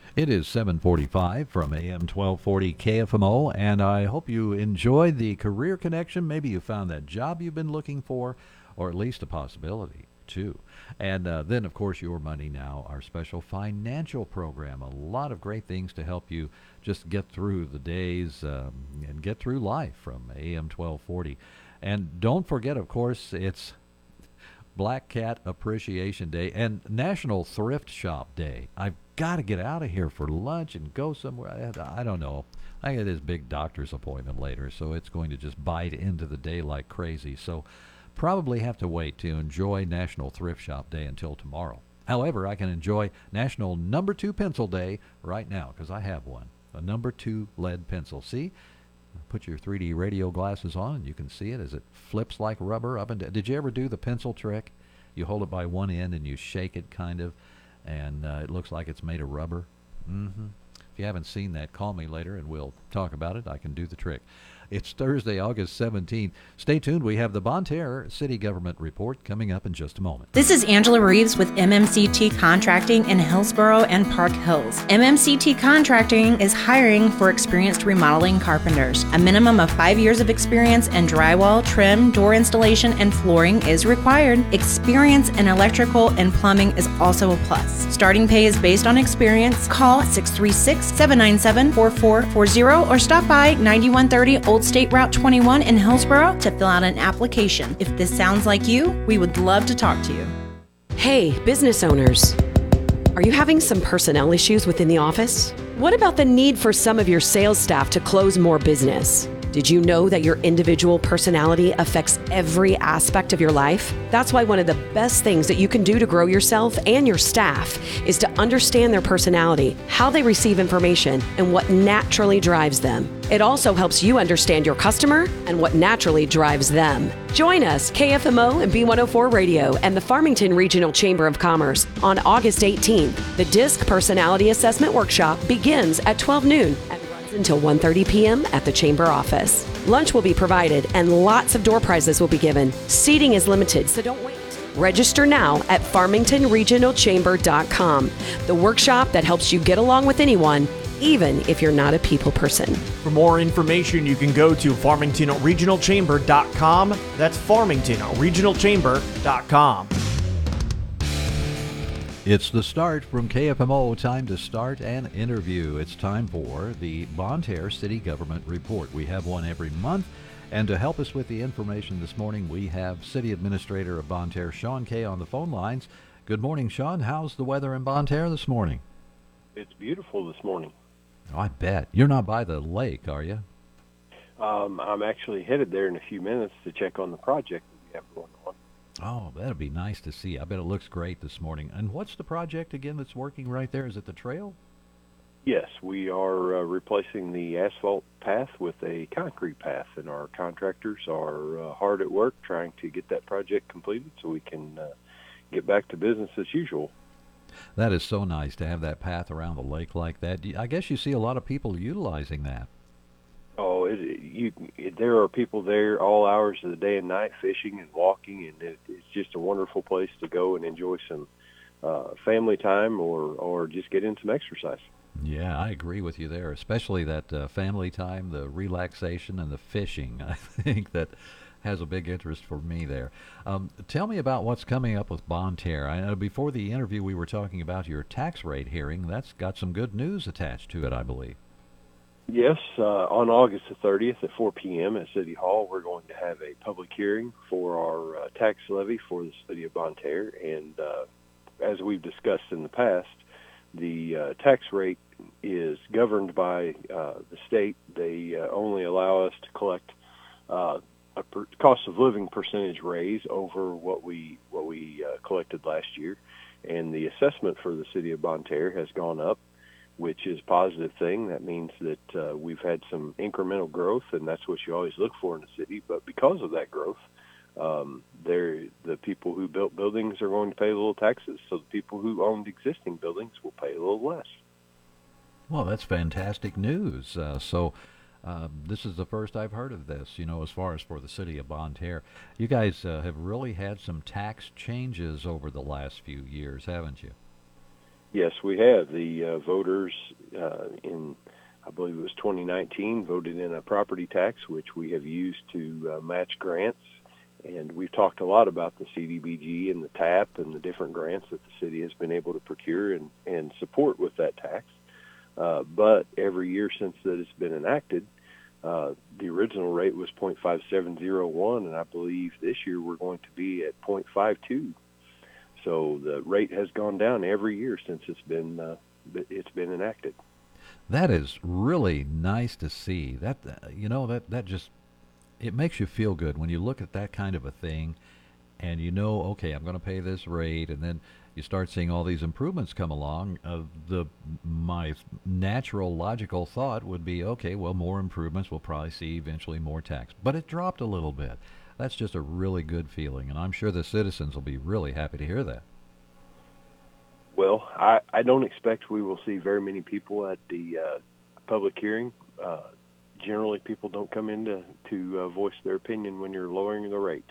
It is 745 from AM 1240 KFMO, and I hope you enjoyed the career connection. Maybe you found that job you've been looking for, or at least a possibility, too. And uh, then, of course, Your Money Now, our special financial program. A lot of great things to help you just get through the days um, and get through life from AM 1240. And don't forget, of course, it's Black Cat Appreciation Day and National Thrift Shop Day. I've got to get out of here for lunch and go somewhere. I, I don't know. I got this big doctor's appointment later, so it's going to just bite into the day like crazy. So probably have to wait to enjoy National Thrift Shop Day until tomorrow. However, I can enjoy National Number 2 Pencil Day right now because I have one. A number 2 lead pencil. See? Put your 3D radio glasses on and you can see it as it flips like rubber up and down. Did you ever do the pencil trick? You hold it by one end and you shake it kind of, and uh, it looks like it's made of rubber. Mm-hmm. If you haven't seen that, call me later and we'll talk about it. I can do the trick. It's Thursday, August 17th. Stay tuned. We have the Bonne Terre City Government Report coming up in just a moment. This is Angela Reeves with MMCT Contracting in Hillsboro and Park Hills. MMCT Contracting is hiring for experienced remodeling carpenters. A minimum of five years of experience in drywall, trim, door installation, and flooring is required. Experience in electrical and plumbing is also a plus. Starting pay is based on experience. Call 636 797 4440 or stop by 9130 Old State Route 21 in Hillsboro to fill out an application. If this sounds like you, we would love to talk to you. Hey, business owners. Are you having some personnel issues within the office? What about the need for some of your sales staff to close more business? Did you know that your individual personality affects every aspect of your life? That's why one of the best things that you can do to grow yourself and your staff is to understand their personality, how they receive information, and what naturally drives them. It also helps you understand your customer and what naturally drives them. Join us, KFMO and B104 Radio and the Farmington Regional Chamber of Commerce on August 18th. The DISC Personality Assessment Workshop begins at 12 noon runs until 1:30 p.m. at the chamber office. Lunch will be provided and lots of door prizes will be given. Seating is limited, so don't wait. Register now at farmingtonregionalchamber.com. The workshop that helps you get along with anyone even if you're not a people person. For more information, you can go to farmingtonregionalchamber.com. That's farmingtonregionalchamber.com. It's the start from KFMO. Time to start an interview. It's time for the Bonne Terre City Government Report. We have one every month. And to help us with the information this morning, we have City Administrator of Bonne Terre, Sean Kay, on the phone lines. Good morning, Sean. How's the weather in Bonne Terre this morning? It's beautiful this morning. Oh, I bet. You're not by the lake, are you? Um, I'm actually headed there in a few minutes to check on the project that we have going on. Oh, that'd be nice to see. I bet it looks great this morning. And what's the project again that's working right there? Is it the trail? Yes, we are uh, replacing the asphalt path with a concrete path, and our contractors are uh, hard at work trying to get that project completed so we can uh, get back to business as usual. That is so nice to have that path around the lake like that. I guess you see a lot of people utilizing that. It, you, there are people there all hours of the day and night fishing and walking, and it, it's just a wonderful place to go and enjoy some uh, family time or or just get in some exercise. Yeah, I agree with you there, especially that uh, family time, the relaxation, and the fishing. [laughs] I think that has a big interest for me there. Um, tell me about what's coming up with Bonne Terre. I know before the interview we were talking about your tax rate hearing. That's got some good news attached to it, I believe. Yes, uh, on August the 30th at 4 p.m. at City Hall, we're going to have a public hearing for our uh, tax levy for the city of Bonne Terre. And uh, as we've discussed in the past, the uh, tax rate is governed by uh, the state. They uh, only allow us to collect a per- cost of living percentage raise over what we what we collected last year, and the assessment for the city of Bonne Terre has gone up, which is a positive thing. That means that uh, we've had some incremental growth, and that's what you always look for in a city. But because of that growth, um, the people who built buildings are going to pay a little taxes, so the people who owned existing buildings will pay a little less. Well, that's fantastic news. Uh, so, uh, this is the first I've heard of this, you know, as far as for the city of Bonne Terre. You guys uh, have really had some tax changes over the last few years, haven't you? Yes, we have. The uh, voters uh, in, I believe it was 2019, voted in a property tax, which we have used to uh, match grants. And we've talked a lot about the CDBG and the TAP and the different grants that the city has been able to procure and, and support with that tax. Uh, but every year since that it's been enacted, uh, the original rate was 0.5701, and I believe this year we're going to be at 0.52. So the rate has gone down every year since it's been uh, it's been enacted. That is really nice to see. That uh, you know that that just it makes you feel good when you look at that kind of a thing, and you know, okay, I'm going to pay this rate, and then you start seeing all these improvements come along. Uh, the my natural logical thought would be, okay, well, more improvements, we'll probably see eventually more tax, but it dropped a little bit. That's just a really good feeling, and I'm sure the citizens will be really happy to hear that. Well, I, I don't expect we will see very many people at the uh, public hearing. Uh, generally, people don't come in to, to uh, voice their opinion when you're lowering the rate.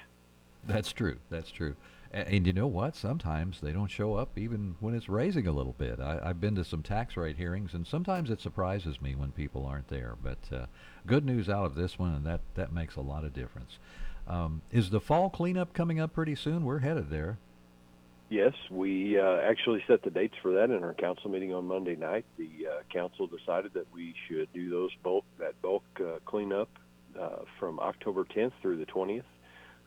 That's true. That's true. And, and, you know what? Sometimes they don't show up even when it's raising a little bit. I, have been to some tax rate hearings, and sometimes it surprises me when people aren't there. But uh, good news out of this one, and that, that makes a lot of difference. Um, is the fall cleanup coming up pretty soon? We're headed there. Yes, we uh, actually set the dates for that in our council meeting on Monday night. The uh, council decided that we should do those bulk that bulk uh, cleanup uh, from October 10th through the 20th.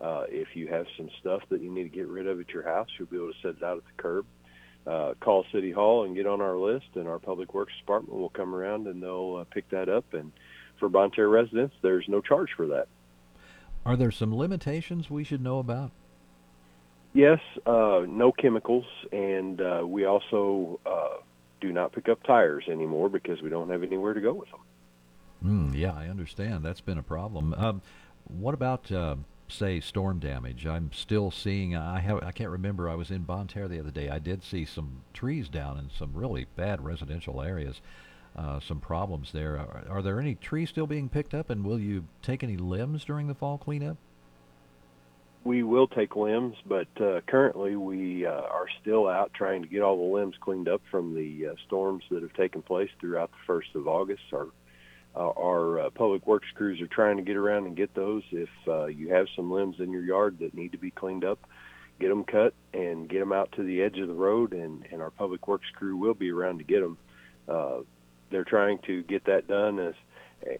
Uh, if you have some stuff that you need to get rid of at your house, you'll be able to set it out at the curb. Uh, call City Hall and get on our list, and our Public Works Department will come around and they'll pick that up. And for Bonne Terre residents, there's no charge for that. Are there some limitations we should know about? Yes, uh, no chemicals, and uh, we also uh, do not pick up tires anymore because we don't have anywhere to go with them. Mm, yeah, I understand. That's been a problem. Um, what about, uh, say, storm damage? I'm still seeing. I have. I can't remember. I was in Bonne Terre the other day. I did see some trees down in some really bad residential areas. Uh, some problems there. Are, are there any trees still being picked up, and will you take any limbs during the fall cleanup? we will take limbs, but uh, currently we uh, are still out trying to get all the limbs cleaned up from the uh, storms that have taken place throughout the first of August. Our uh, our uh, public works crews are trying to get around and get those. If you have some limbs in your yard that need to be cleaned up, get them cut and get them out to the edge of the road, and, and our public works crew will be around to get them. They're trying to get that done as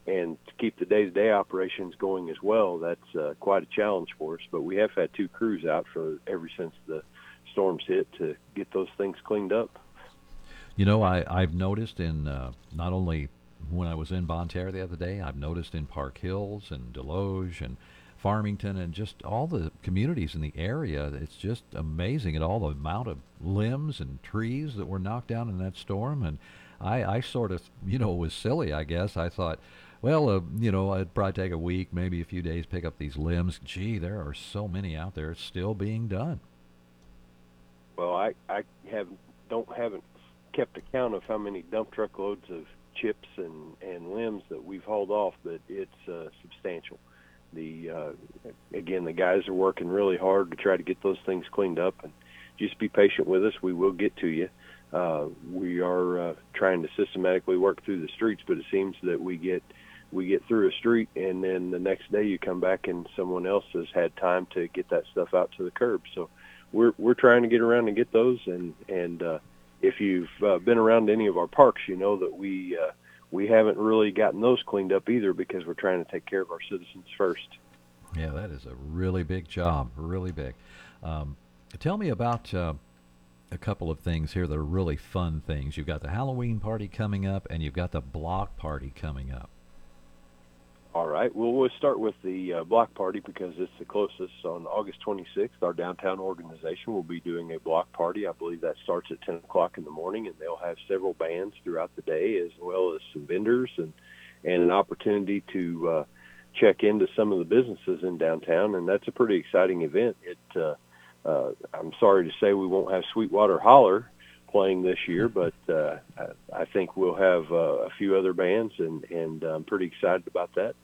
and to keep the day-to-day operations going as well, that's uh, quite a challenge for us. But we have had two crews out for ever since the storms hit to get those things cleaned up. You know, I, I've noticed in uh, not only when I was in Bonne Terre the other day, I've noticed in Park Hills and Desloge and Farmington and just all the communities in the area. It's just amazing at all the amount of limbs and trees that were knocked down in that storm. And I, I sort of, you know, was silly, I guess. I thought, well, uh, you know, it'd probably take a week, maybe a few days, pick up these limbs. Gee, there are so many out there still being done. Well, I, I have don't haven't kept account of how many dump truck loads of chips and and limbs that we've hauled off, but it's uh, substantial. The uh, again, the guys are working really hard to try to get those things cleaned up, and just be patient with us. We will get to you uh, we are uh, trying to systematically work through the streets, but it seems that we get we get through a street and then the next day you come back and someone else has had time to get that stuff out to the curb. So we're we're trying to get around and get those and and uh, if you've uh, been around any of our parks, you know that we uh, we haven't really gotten those cleaned up either because we're trying to take care of our citizens first. Yeah, that is a really big job, really big. Um, tell me about uh, a couple of things here that are really fun things. You've got the Halloween party coming up, and you've got the block party coming up. All right. Well, we'll start with the uh, block party because it's the closest. On August 26th, our downtown organization will be doing a block party. I believe that starts at 10 o'clock in the morning, and they'll have several bands throughout the day, as well as some vendors and and an opportunity to uh, check into some of the businesses in downtown. And that's a pretty exciting event. It. Uh, uh, I'm sorry to say we won't have Sweetwater Holler playing this year, but uh, I think we'll have uh, a few other bands, and and I'm pretty excited about that.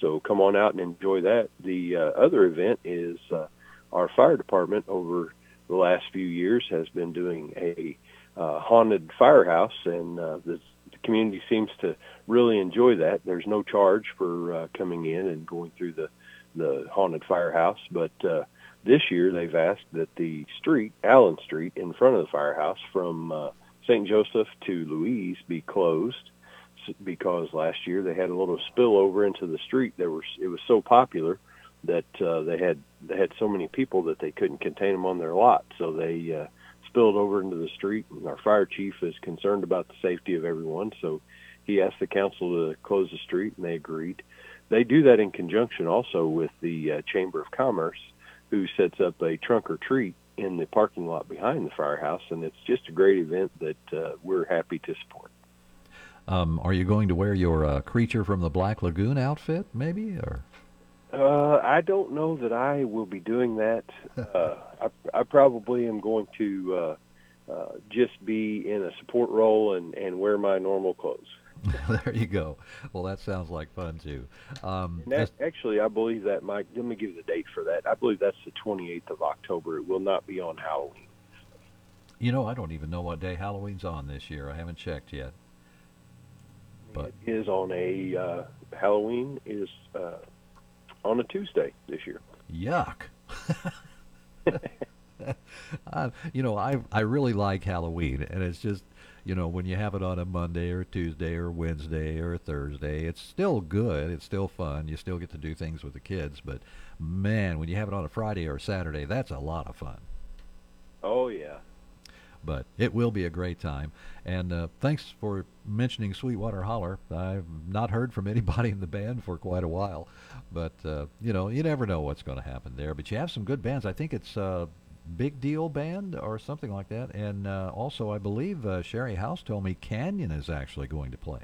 So come on out and enjoy that. The uh, other event is uh, our fire department over the last few years has been doing a uh, haunted firehouse, and uh, the, the community seems to really enjoy that. There's no charge for uh, coming in and going through the the haunted firehouse, but uh, this year they've asked that the street, Allen Street, in front of the firehouse from uh, St. Joseph to Louise be closed because last year they had a little spillover into the street. There was it was so popular that uh, they had they had so many people that they couldn't contain them on their lot, so they uh, spilled over into the street. And our fire chief is concerned about the safety of everyone, so he asked the council to close the street, and they agreed. They do that in conjunction also with the uh, Chamber of Commerce, who sets up a trunk or treat in the parking lot behind the firehouse, and it's just a great event that uh, we're happy to support. Um, are you going to wear your uh, creature from the Black Lagoon outfit, maybe, or? Uh, I don't know that I will be doing that. [laughs] Uh, I, I probably am going to uh, uh, just be in a support role and, and wear my normal clothes. [laughs] there you go. Well, that sounds like fun too. Um, that, actually, I believe that, Mike. Let me give you the date for that. I believe that's the 28th of October. It will not be on Halloween. You know, I don't even know what day Halloween's on this year. I haven't checked yet. But it is on a uh, Halloween is uh, on a Tuesday this year. Yuck. [laughs] [laughs] uh, you know, I I really like Halloween, and it's just you know when you have it on a Monday or Tuesday or Wednesday or Thursday, it's still good. It's still fun. You still get to do things with the kids, but man, when you have it on a Friday or Saturday, that's a lot of fun. Oh yeah. But it will be a great time. And uh, thanks for mentioning Sweetwater Holler. I've not heard from [laughs] anybody in the band for quite a while, but uh, you know, you never know what's going to happen there. But you have some good bands. I think it's uh, Big Deal Band or something like that. And uh, also, I believe uh, Sherry House told me Canyon is actually going to play.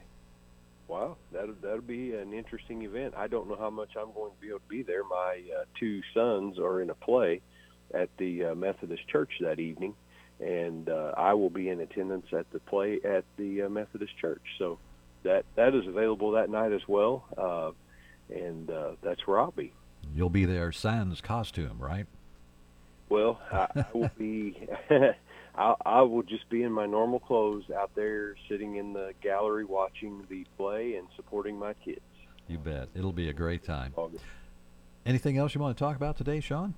Wow, that'll that'll be an interesting event. I don't know how much I'm going to be able to be there. My uh, two sons are in a play at the uh, Methodist Church that evening, and uh, I will be in attendance at the play at the uh, Methodist Church. So that that is available that night as well, uh, and uh, that's where I'll be. You'll be there, sans costume, right? Well, I, I will be. [laughs] I, I will just be in my normal clothes out there, sitting in the gallery, watching the play and supporting my kids. You bet. It'll be a great time. August. Anything else you want to talk about today, Sean?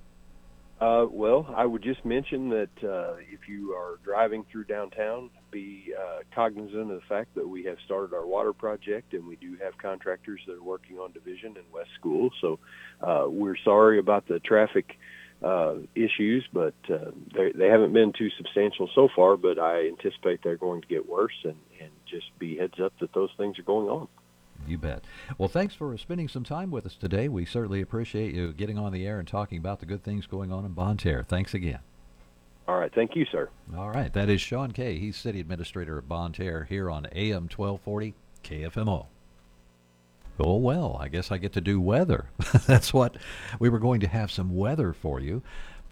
Uh, well, I would just mention that uh, if you are driving through downtown, be uh, cognizant of the fact that we have started our water project and we do have contractors that are working on Division and West School. So uh, we're sorry about the traffic uh, issues, but uh, they, they haven't been too substantial so far. But I anticipate they're going to get worse, and, and just be heads up that those things are going on. You bet. Well, thanks for spending some time with us today. We certainly appreciate you getting on the air and talking about the good things going on in Bonne Terre. Thanks again. All right. Thank you, sir. All right. That is Sean Kay. He's city administrator of Bonne Terre here on AM 1240 KFMO. Oh, well, I guess I get to do weather. [laughs] That's what we were going to have some weather for you,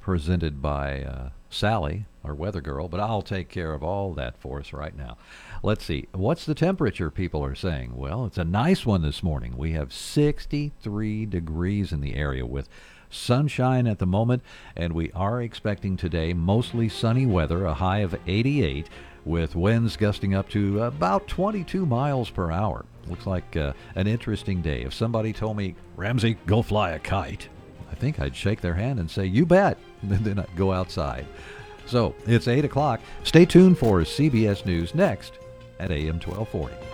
presented by uh, Sally, our weather girl, but I'll take care of all that for us right now. Let's see. What's the temperature people are saying? Well, it's a nice one this morning. We have 63 degrees in the area with sunshine at the moment, and we are expecting today mostly sunny weather, a high of 88, with winds gusting up to about 22 miles per hour. Looks like uh, an interesting day. If somebody told me, Ramsey, go fly a kite, I think I'd shake their hand and say, You bet, [laughs] and then I'd go outside. So it's 8 o'clock. Stay tuned for CBS News next at AM 1240.